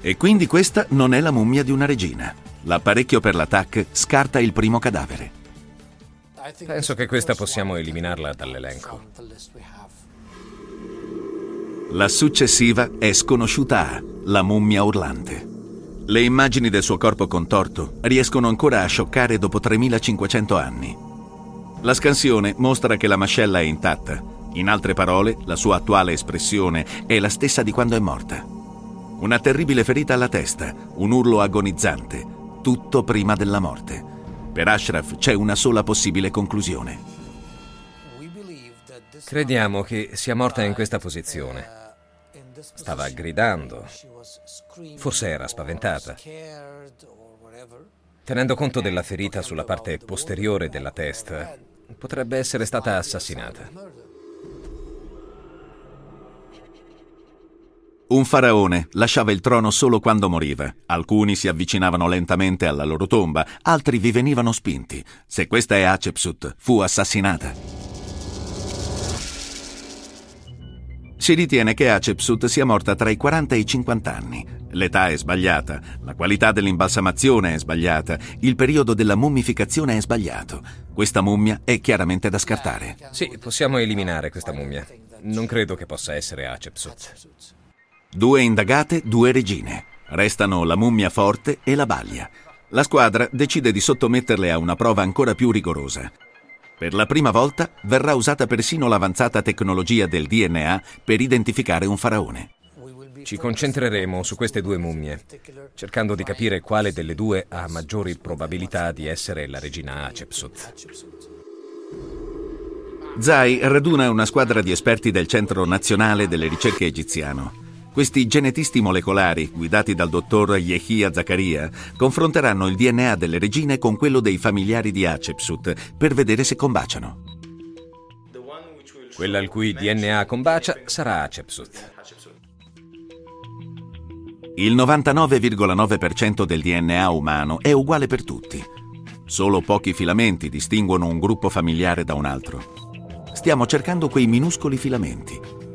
E quindi questa non è la mummia di una regina. L'apparecchio per l'attack scarta il primo cadavere. Penso che questa possiamo eliminarla dall'elenco. La successiva è sconosciuta A, la mummia urlante. Le immagini del suo corpo contorto riescono ancora a scioccare dopo 3500 anni. La scansione mostra che la mascella è intatta. In altre parole, la sua attuale espressione è la stessa di quando è morta. Una terribile ferita alla testa, un urlo agonizzante, tutto prima della morte. Per Ashraf c'è una sola possibile conclusione. Crediamo che sia morta in questa posizione. Stava gridando. Forse era spaventata. Tenendo conto della ferita sulla parte posteriore della testa, potrebbe essere stata assassinata. Un faraone lasciava il trono solo quando moriva. Alcuni si avvicinavano lentamente alla loro tomba, altri vi venivano spinti. Se questa è Hatshepsut, fu assassinata. Si ritiene che Hatshepsut sia morta tra i 40 e i 50 anni. L'età è sbagliata, la qualità dell'imbalsamazione è sbagliata, il periodo della mummificazione è sbagliato. Questa mummia è chiaramente da scartare. Sì, possiamo eliminare questa mummia. Non credo che possa essere Hatshepsut. Due indagate, due regine. Restano la mummia forte e la baglia. La squadra decide di sottometterle a una prova ancora più rigorosa. Per la prima volta verrà usata persino l'avanzata tecnologia del DNA per identificare un faraone. Ci concentreremo su queste due mummie, cercando di capire quale delle due ha maggiori probabilità di essere la regina Hatshepsut. Zai raduna una squadra di esperti del Centro Nazionale delle Ricerche Egiziano. Questi genetisti molecolari, guidati dal dottor Yehia Zaccaria, confronteranno il DNA delle regine con quello dei familiari di Hatshepsut per vedere se combaciano. Quella il cui DNA combacia sarà Hatshepsut. Il 99,9% del DNA umano è uguale per tutti. Solo pochi filamenti distinguono un gruppo familiare da un altro. Stiamo cercando quei minuscoli filamenti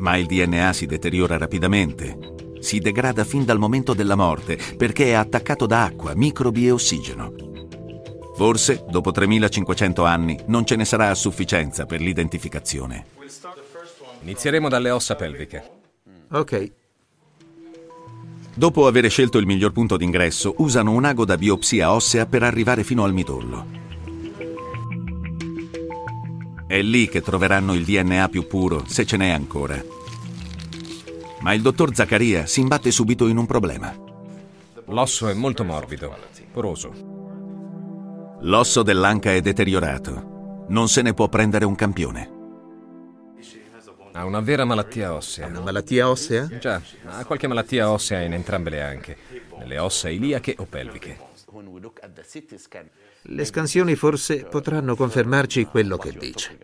ma il DNA si deteriora rapidamente. Si degrada fin dal momento della morte perché è attaccato da acqua, microbi e ossigeno. Forse, dopo 3500 anni, non ce ne sarà a sufficienza per l'identificazione. Inizieremo dalle ossa pelviche. Ok. Dopo aver scelto il miglior punto d'ingresso, usano un ago da biopsia ossea per arrivare fino al midollo. È lì che troveranno il DNA più puro, se ce n'è ancora. Ma il dottor Zaccaria si imbatte subito in un problema. L'osso è molto morbido, poroso. L'osso dell'anca è deteriorato. Non se ne può prendere un campione. Ha una vera malattia ossea. Una malattia ossea? Già, ha qualche malattia ossea in entrambe le anche, nelle ossa iliache o pelviche. Le scansioni forse potranno confermarci quello che dice.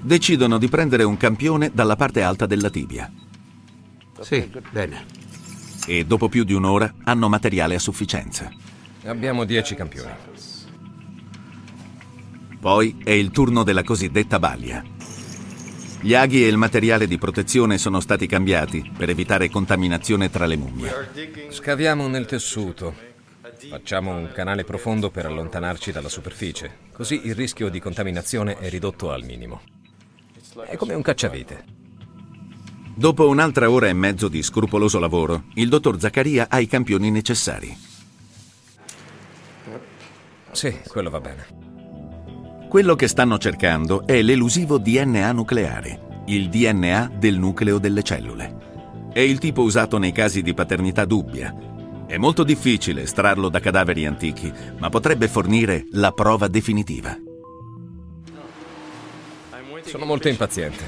Decidono di prendere un campione dalla parte alta della tibia. Sì, bene. E dopo più di un'ora hanno materiale a sufficienza. Abbiamo dieci campioni. Poi è il turno della cosiddetta baglia. Gli aghi e il materiale di protezione sono stati cambiati per evitare contaminazione tra le mummie. Scaviamo nel tessuto. Facciamo un canale profondo per allontanarci dalla superficie, così il rischio di contaminazione è ridotto al minimo. È come un cacciavite. Dopo un'altra ora e mezzo di scrupoloso lavoro, il dottor Zaccaria ha i campioni necessari. Sì, quello va bene. Quello che stanno cercando è l'elusivo DNA nucleare, il DNA del nucleo delle cellule. È il tipo usato nei casi di paternità dubbia. È molto difficile estrarlo da cadaveri antichi, ma potrebbe fornire la prova definitiva. Sono molto impaziente.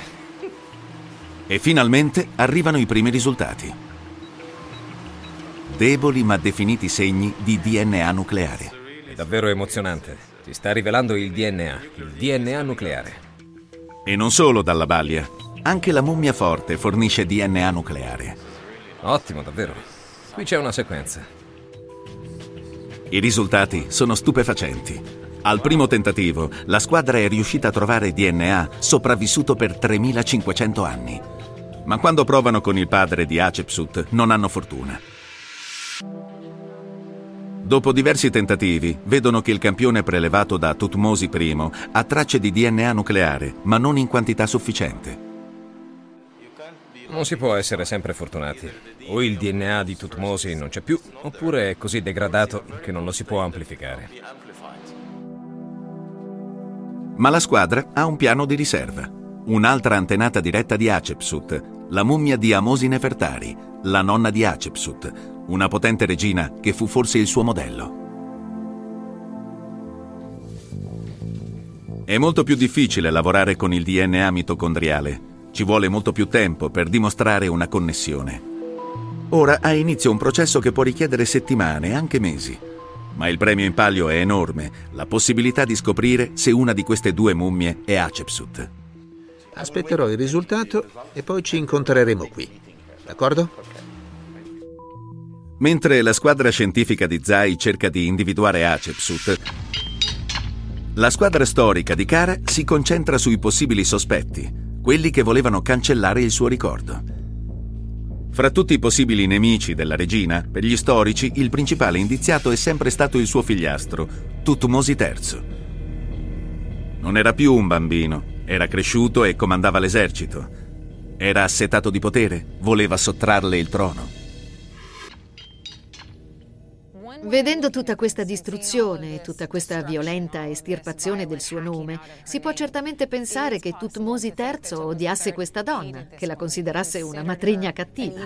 E finalmente arrivano i primi risultati. Deboli ma definiti segni di DNA nucleare. È davvero emozionante. Si sta rivelando il DNA, il DNA nucleare. E non solo dalla balia, anche la mummia forte fornisce DNA nucleare. Ottimo, davvero. Qui c'è una sequenza. I risultati sono stupefacenti. Al primo tentativo, la squadra è riuscita a trovare DNA sopravvissuto per 3500 anni. Ma quando provano con il padre di Hatshepsut, non hanno fortuna. Dopo diversi tentativi, vedono che il campione prelevato da Tutmosi I ha tracce di DNA nucleare, ma non in quantità sufficiente. Non si può essere sempre fortunati. O il DNA di Tutmosi non c'è più, oppure è così degradato che non lo si può amplificare. Ma la squadra ha un piano di riserva. Un'altra antenata diretta di Hatshepsut, la mummia di Amosi Nefertari, la nonna di Hatshepsut, una potente regina che fu forse il suo modello. È molto più difficile lavorare con il DNA mitocondriale. Ci vuole molto più tempo per dimostrare una connessione. Ora ha inizio un processo che può richiedere settimane, anche mesi. Ma il premio in palio è enorme, la possibilità di scoprire se una di queste due mummie è Hatshepsut. Aspetterò il risultato e poi ci incontreremo qui. D'accordo? Mentre la squadra scientifica di Zai cerca di individuare Hatshepsut, la squadra storica di Kara si concentra sui possibili sospetti, quelli che volevano cancellare il suo ricordo. Fra tutti i possibili nemici della regina, per gli storici il principale indiziato è sempre stato il suo figliastro, Tutmosi III. Non era più un bambino, era cresciuto e comandava l'esercito. Era assetato di potere, voleva sottrarle il trono. Vedendo tutta questa distruzione e tutta questa violenta estirpazione del suo nome, si può certamente pensare che Tutmosi III odiasse questa donna, che la considerasse una matrigna cattiva.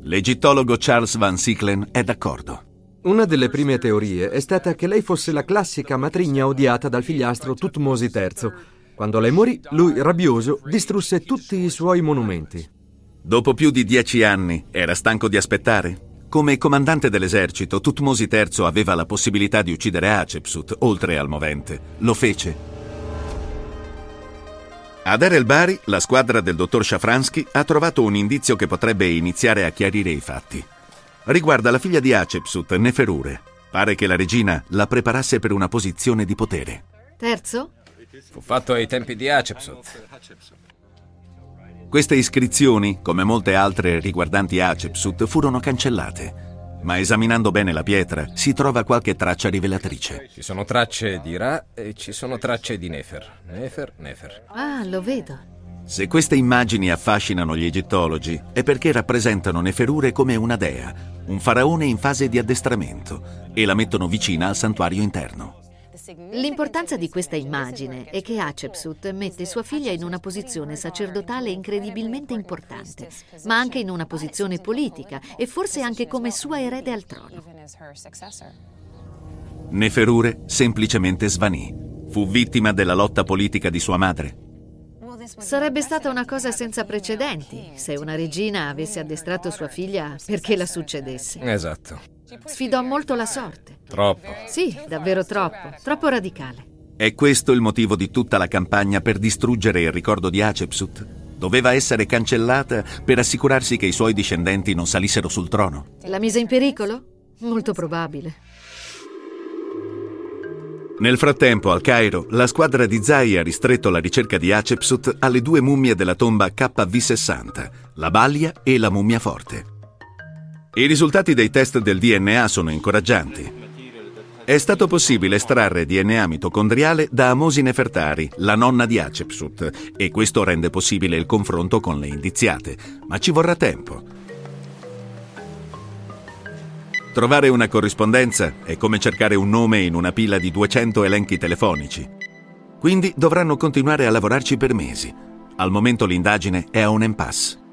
L'egittologo Charles Van Sicklen è d'accordo. Una delle prime teorie è stata che lei fosse la classica matrigna odiata dal figliastro Tutmosi III. Quando lei morì, lui, rabbioso, distrusse tutti i suoi monumenti. Dopo più di dieci anni, era stanco di aspettare? Come comandante dell'esercito, Tutmosi III aveva la possibilità di uccidere Hatshepsut, oltre al movente. Lo fece. Ad El Bari, la squadra del dottor Shafransky ha trovato un indizio che potrebbe iniziare a chiarire i fatti. Riguarda la figlia di Hatshepsut, Neferure. Pare che la regina la preparasse per una posizione di potere. Terzo? Fu fatto ai tempi di Hatshepsut. Queste iscrizioni, come molte altre riguardanti Hatshepsut, furono cancellate. Ma esaminando bene la pietra si trova qualche traccia rivelatrice. Ci sono tracce di Ra e ci sono tracce di Nefer. Nefer, Nefer. Ah, lo vedo. Se queste immagini affascinano gli egittologi è perché rappresentano Neferure come una dea, un faraone in fase di addestramento, e la mettono vicina al santuario interno. L'importanza di questa immagine è che Hatshepsut mette sua figlia in una posizione sacerdotale incredibilmente importante, ma anche in una posizione politica e forse anche come sua erede al trono. Neferure semplicemente svanì. Fu vittima della lotta politica di sua madre. Sarebbe stata una cosa senza precedenti se una regina avesse addestrato sua figlia perché la succedesse. Esatto. Sfidò molto la sorte. Troppo. Sì, davvero troppo, troppo radicale. È questo il motivo di tutta la campagna per distruggere il ricordo di Hatshepsut? Doveva essere cancellata per assicurarsi che i suoi discendenti non salissero sul trono. La mise in pericolo? Molto probabile. Nel frattempo, al Cairo, la squadra di Zai ha ristretto la ricerca di Hatshepsut alle due mummie della tomba KV60, la Balia e la mummia forte. I risultati dei test del DNA sono incoraggianti. È stato possibile estrarre DNA mitocondriale da Amosi Nefertari, la nonna di Hatshepsut, e questo rende possibile il confronto con le indiziate, ma ci vorrà tempo. Trovare una corrispondenza è come cercare un nome in una pila di 200 elenchi telefonici. Quindi dovranno continuare a lavorarci per mesi. Al momento l'indagine è a un impasse.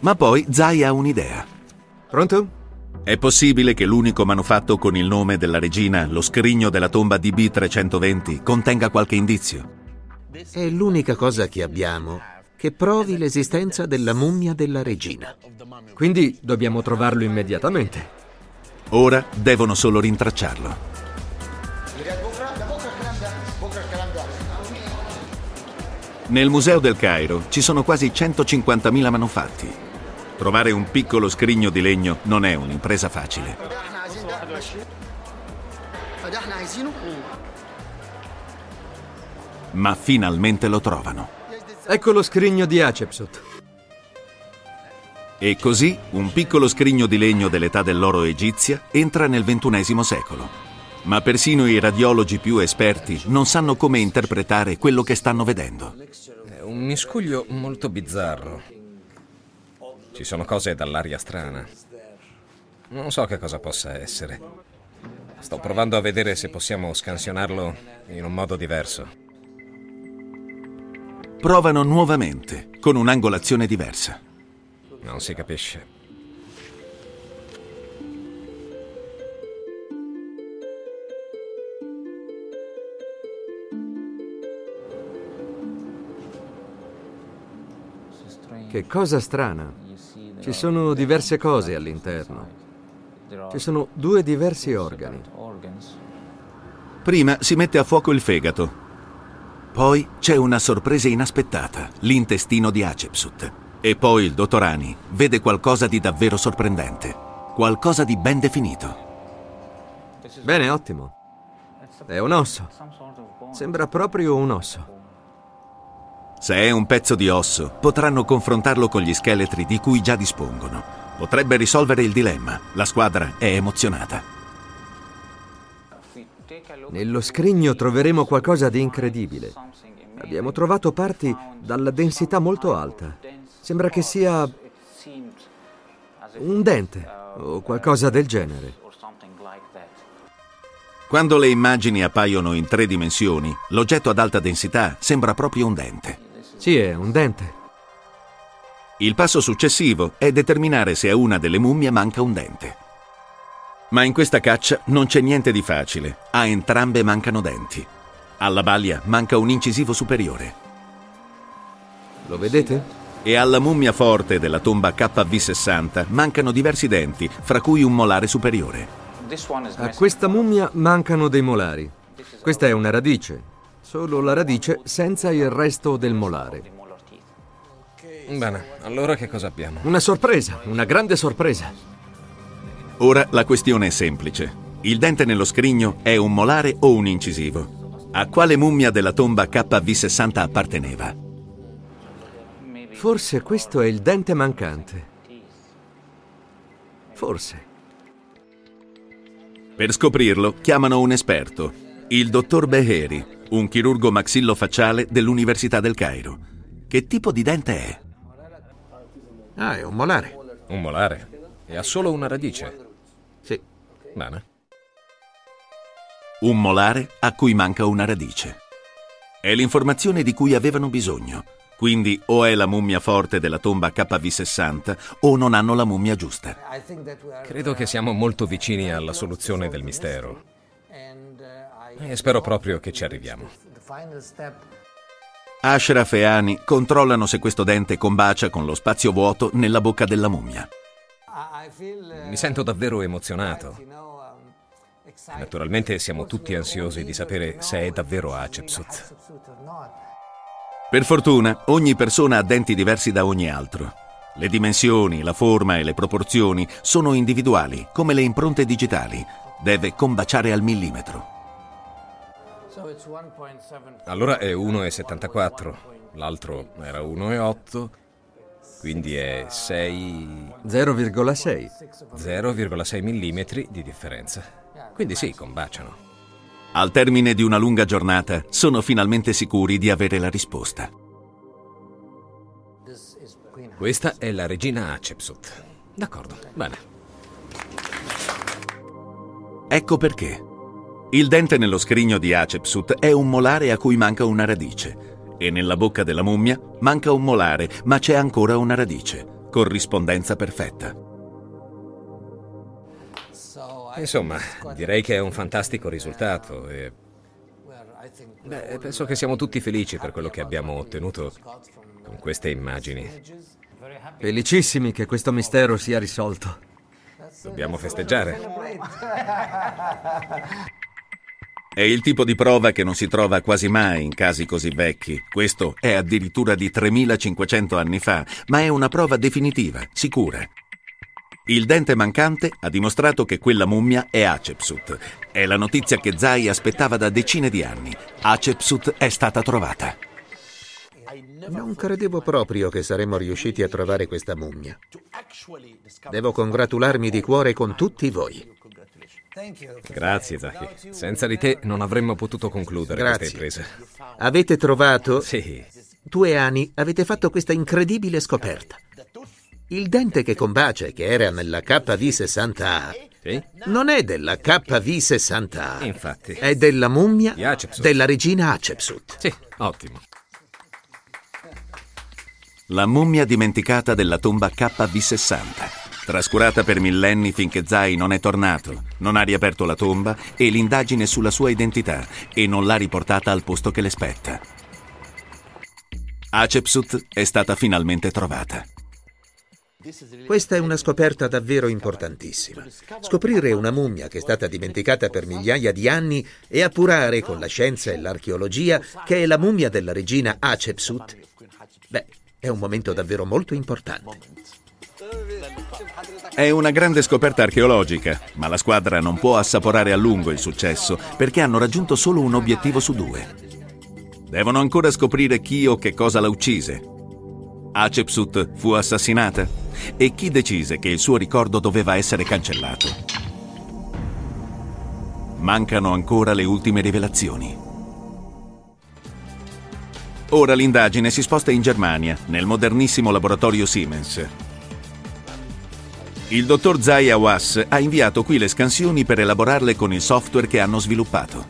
Ma poi Zai ha un'idea. Pronto? È possibile che l'unico manufatto con il nome della regina, lo scrigno della tomba DB320, contenga qualche indizio? È l'unica cosa che abbiamo che provi l'esistenza della mummia della regina. Quindi dobbiamo trovarlo immediatamente. Ora devono solo rintracciarlo. Nel Museo del Cairo ci sono quasi 150.000 manufatti. Trovare un piccolo scrigno di legno non è un'impresa facile. Ma finalmente lo trovano. Ecco lo scrigno di Hatshepsut. E così un piccolo scrigno di legno dell'età dell'oro egizia entra nel XXI secolo. Ma persino i radiologi più esperti non sanno come interpretare quello che stanno vedendo. È un miscuglio molto bizzarro. Ci sono cose dall'aria strana. Non so che cosa possa essere. Sto provando a vedere se possiamo scansionarlo in un modo diverso. Provano nuovamente, con un'angolazione diversa. Non si capisce. Che cosa strana. Ci sono diverse cose all'interno. Ci sono due diversi organi. Prima si mette a fuoco il fegato. Poi c'è una sorpresa inaspettata, l'intestino di Hatshepsut. E poi il dottor Ani vede qualcosa di davvero sorprendente, qualcosa di ben definito. Bene, ottimo. È un osso. Sembra proprio un osso. Se è un pezzo di osso, potranno confrontarlo con gli scheletri di cui già dispongono. Potrebbe risolvere il dilemma. La squadra è emozionata. Nello scrigno troveremo qualcosa di incredibile. Abbiamo trovato parti dalla densità molto alta. Sembra che sia un dente o qualcosa del genere. Quando le immagini appaiono in tre dimensioni, l'oggetto ad alta densità sembra proprio un dente. Sì, è un dente. Il passo successivo è determinare se a una delle mummie manca un dente. Ma in questa caccia non c'è niente di facile. A entrambe mancano denti. Alla balia manca un incisivo superiore. Lo vedete? E alla mummia forte della tomba KV60 mancano diversi denti, fra cui un molare superiore. A questa mummia mancano dei molari. Questa è una radice. Solo la radice senza il resto del molare. Bene, allora che cosa abbiamo? Una sorpresa, una grande sorpresa. Ora la questione è semplice. Il dente nello scrigno è un molare o un incisivo? A quale mummia della tomba KV60 apparteneva? Forse questo è il dente mancante. Forse. Per scoprirlo chiamano un esperto, il dottor Beheri, un chirurgo maxillofacciale dell'Università del Cairo. Che tipo di dente è? Ah, è un molare. Un molare? E ha solo una radice? Sì. Bene. Un molare a cui manca una radice. È l'informazione di cui avevano bisogno. Quindi o è la mummia forte della tomba KV60 o non hanno la mummia giusta. Credo che siamo molto vicini alla soluzione del mistero. E spero proprio che ci arriviamo. Ashraf e Ani controllano se questo dente combacia con lo spazio vuoto nella bocca della mummia. Mi sento davvero emozionato. Naturalmente siamo tutti ansiosi di sapere se è davvero Hatshepsut. Per fortuna, ogni persona ha denti diversi da ogni altro. Le dimensioni, la forma e le proporzioni sono individuali, come le impronte digitali. Deve combaciare al millimetro. Allora è 1,74, l'altro era 1,8, quindi è 6... 0,6. 0,6 mm di differenza. Quindi sì, combaciano. Al termine di una lunga giornata, sono finalmente sicuri di avere la risposta. Questa è la regina Hatshepsut. D'accordo, bene. Ecco perché. Il dente nello scrigno di Hatshepsut è un molare a cui manca una radice. E nella bocca della mummia manca un molare, ma c'è ancora una radice. Corrispondenza perfetta. Insomma, direi che è un fantastico risultato e... Beh, penso che siamo tutti felici per quello che abbiamo ottenuto con queste immagini. Felicissimi che questo mistero sia risolto. Dobbiamo festeggiare. È il tipo di prova che non si trova quasi mai in casi così vecchi. Questo è addirittura di 3500 anni fa, ma è una prova definitiva, sicura. Il dente mancante ha dimostrato che quella mummia è Hatshepsut. È la notizia che Zai aspettava da decine di anni. Hatshepsut è stata trovata. Non credevo proprio che saremmo riusciti a trovare questa mummia. Devo congratularmi di cuore con tutti voi. Grazie, Zaki. Senza di te non avremmo potuto concludere Grazie. questa impresa. Avete trovato... Sì, Due anni avete fatto questa incredibile scoperta. Il dente che combacia e che era nella KV60A sì, non è della KV60A. infatti. È della mummia della regina Hatshepsut. Sì, ottimo. La mummia dimenticata della tomba KV60. Trascurata per millenni finché Zai non è tornato, non ha riaperto la tomba e l'indagine sulla sua identità e non l'ha riportata al posto che le spetta. Hatshepsut è stata finalmente trovata. Questa è una scoperta davvero importantissima. Scoprire una mummia che è stata dimenticata per migliaia di anni e appurare con la scienza e l'archeologia che è la mummia della regina Hatshepsut. Beh, è un momento davvero molto importante. È una grande scoperta archeologica, ma la squadra non può assaporare a lungo il successo perché hanno raggiunto solo un obiettivo su due. Devono ancora scoprire chi o che cosa la uccise. Hatshepsut fu assassinata e chi decise che il suo ricordo doveva essere cancellato. Mancano ancora le ultime rivelazioni. Ora l'indagine si sposta in Germania, nel modernissimo laboratorio Siemens. Il dottor Zai Awas ha inviato qui le scansioni per elaborarle con il software che hanno sviluppato.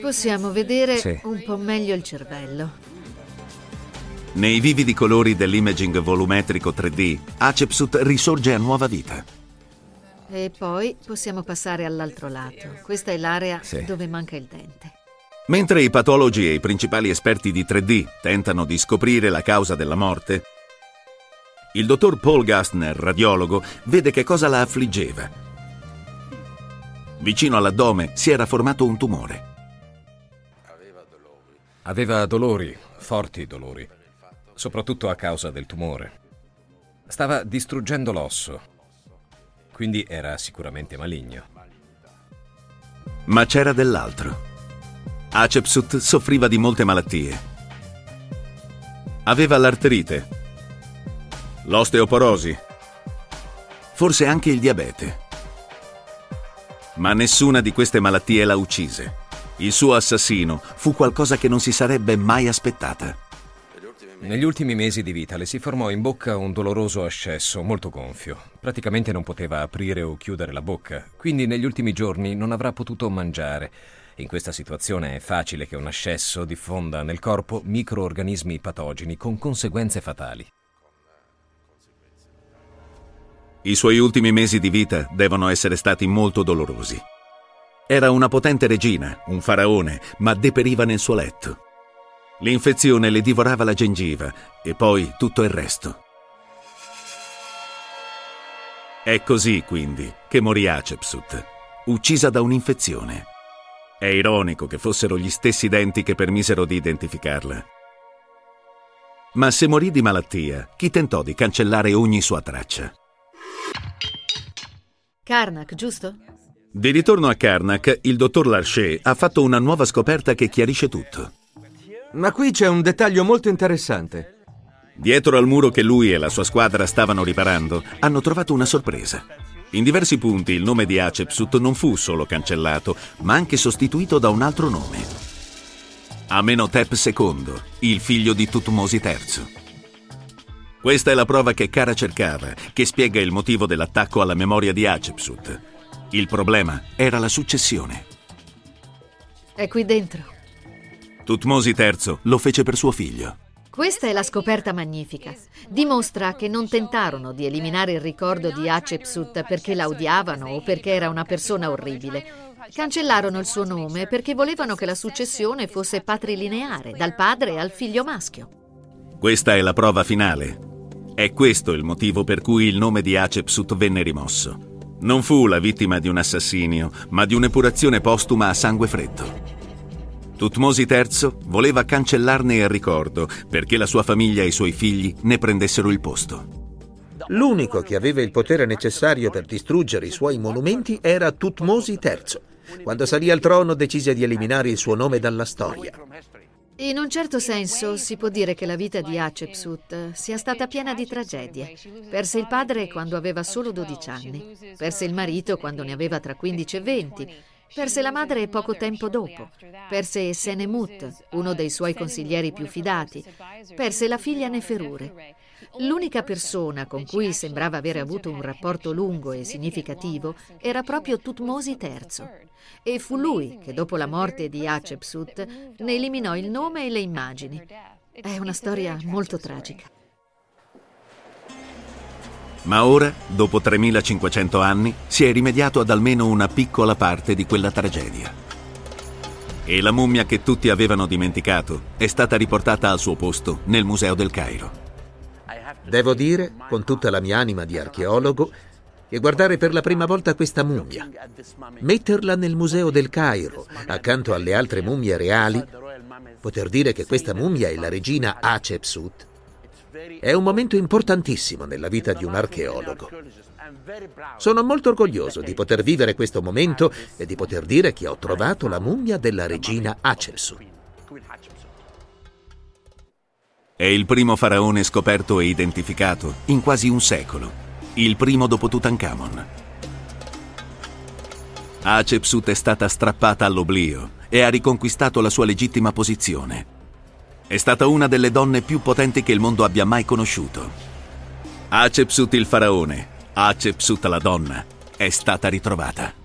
Possiamo vedere Sì. un po' meglio il cervello. Nei vividi colori dell'imaging volumetrico 3D, Hatshepsut risorge a nuova vita. E poi possiamo passare all'altro lato. Questa è l'area Sì. dove manca il dente. Mentre i patologi e i principali esperti di 3D tentano di scoprire la causa della morte, il dottor Paul Gastner, radiologo, vede che cosa la affliggeva. Vicino all'addome si era formato un tumore. Aveva dolori, forti dolori, soprattutto a causa del tumore. Stava distruggendo l'osso, quindi era sicuramente maligno. Ma c'era dell'altro. Hatshepsut soffriva di molte malattie. Aveva l'arterite, l'osteoporosi, forse anche il diabete. Ma nessuna di queste malattie la uccise. Il suo assassino fu qualcosa che non si sarebbe mai aspettata. Negli ultimi mesi di vita le si formò in bocca un doloroso ascesso molto gonfio. Praticamente non poteva aprire o chiudere la bocca, quindi negli ultimi giorni non avrà potuto mangiare. In questa situazione è facile che un ascesso diffonda nel corpo microorganismi patogeni con conseguenze fatali. I suoi ultimi mesi di vita devono essere stati molto dolorosi. Era una potente regina, un faraone, ma deperiva nel suo letto. L'infezione le divorava la gengiva e poi tutto il resto. È così, quindi, che morì Hatshepsut, uccisa da un'infezione. È ironico che fossero gli stessi denti che permisero di identificarla. Ma se morì di malattia, chi tentò di cancellare ogni sua traccia? Karnak, giusto? Di ritorno a Karnak, il dottor Larcher ha fatto una nuova scoperta che chiarisce tutto. Ma qui c'è un dettaglio molto interessante. Dietro al muro che lui e la sua squadra stavano riparando, hanno trovato una sorpresa. In diversi punti il nome di Hatshepsut non fu solo cancellato, ma anche sostituito da un altro nome. Amenhotep II, il figlio di Tutmosi III. Questa è la prova che Kara cercava, che spiega il motivo dell'attacco alla memoria di Hatshepsut. Il problema era la successione. È qui dentro. Tutmosi III lo fece per suo figlio. Questa è la scoperta magnifica. Dimostra che non tentarono di eliminare il ricordo di Hatshepsut perché la odiavano o perché era una persona orribile. Cancellarono il suo nome perché volevano che la successione fosse patrilineare, dal padre al figlio maschio. Questa è la prova finale. È questo il motivo per cui il nome di Hatshepsut venne rimosso. Non fu la vittima di un assassinio, ma di un'epurazione postuma a sangue freddo. Tutmosi III voleva cancellarne il ricordo perché la sua famiglia e i suoi figli ne prendessero il posto. L'unico che aveva il potere necessario per distruggere i suoi monumenti era Tutmosi III. Quando salì al trono decise di eliminare il suo nome dalla storia. In un certo senso si può dire che la vita di Hatshepsut sia stata piena di tragedie. Perse il padre quando aveva solo 12 anni, perse il marito quando ne aveva tra 15 e 20, perse la madre poco tempo dopo, perse Senemut, uno dei suoi consiglieri più fidati, perse la figlia Neferure. L'unica persona con cui sembrava avere avuto un rapporto lungo e significativo era proprio Tutmosi III. E fu lui che, dopo la morte di Hatshepsut, ne eliminò il nome e le immagini. È una storia molto tragica. Ma ora, dopo 3500 anni, si è rimediato ad almeno una piccola parte di quella tragedia. E la mummia che tutti avevano dimenticato è stata riportata al suo posto nel Museo del Cairo. Devo dire, con tutta la mia anima di archeologo, che guardare per la prima volta questa mummia, metterla nel Museo del Cairo, accanto alle altre mummie reali, poter dire che questa mummia è la regina Hatshepsut, è un momento importantissimo nella vita di un archeologo. Sono molto orgoglioso di poter vivere questo momento e di poter dire che ho trovato la mummia della regina Hatshepsut. È il primo faraone scoperto e identificato in quasi un secolo, il primo dopo Tutankhamon. Hatshepsut è stata strappata all'oblio e ha riconquistato la sua legittima posizione. È stata una delle donne più potenti che il mondo abbia mai conosciuto. Hatshepsut il faraone, Hatshepsut la donna, è stata ritrovata.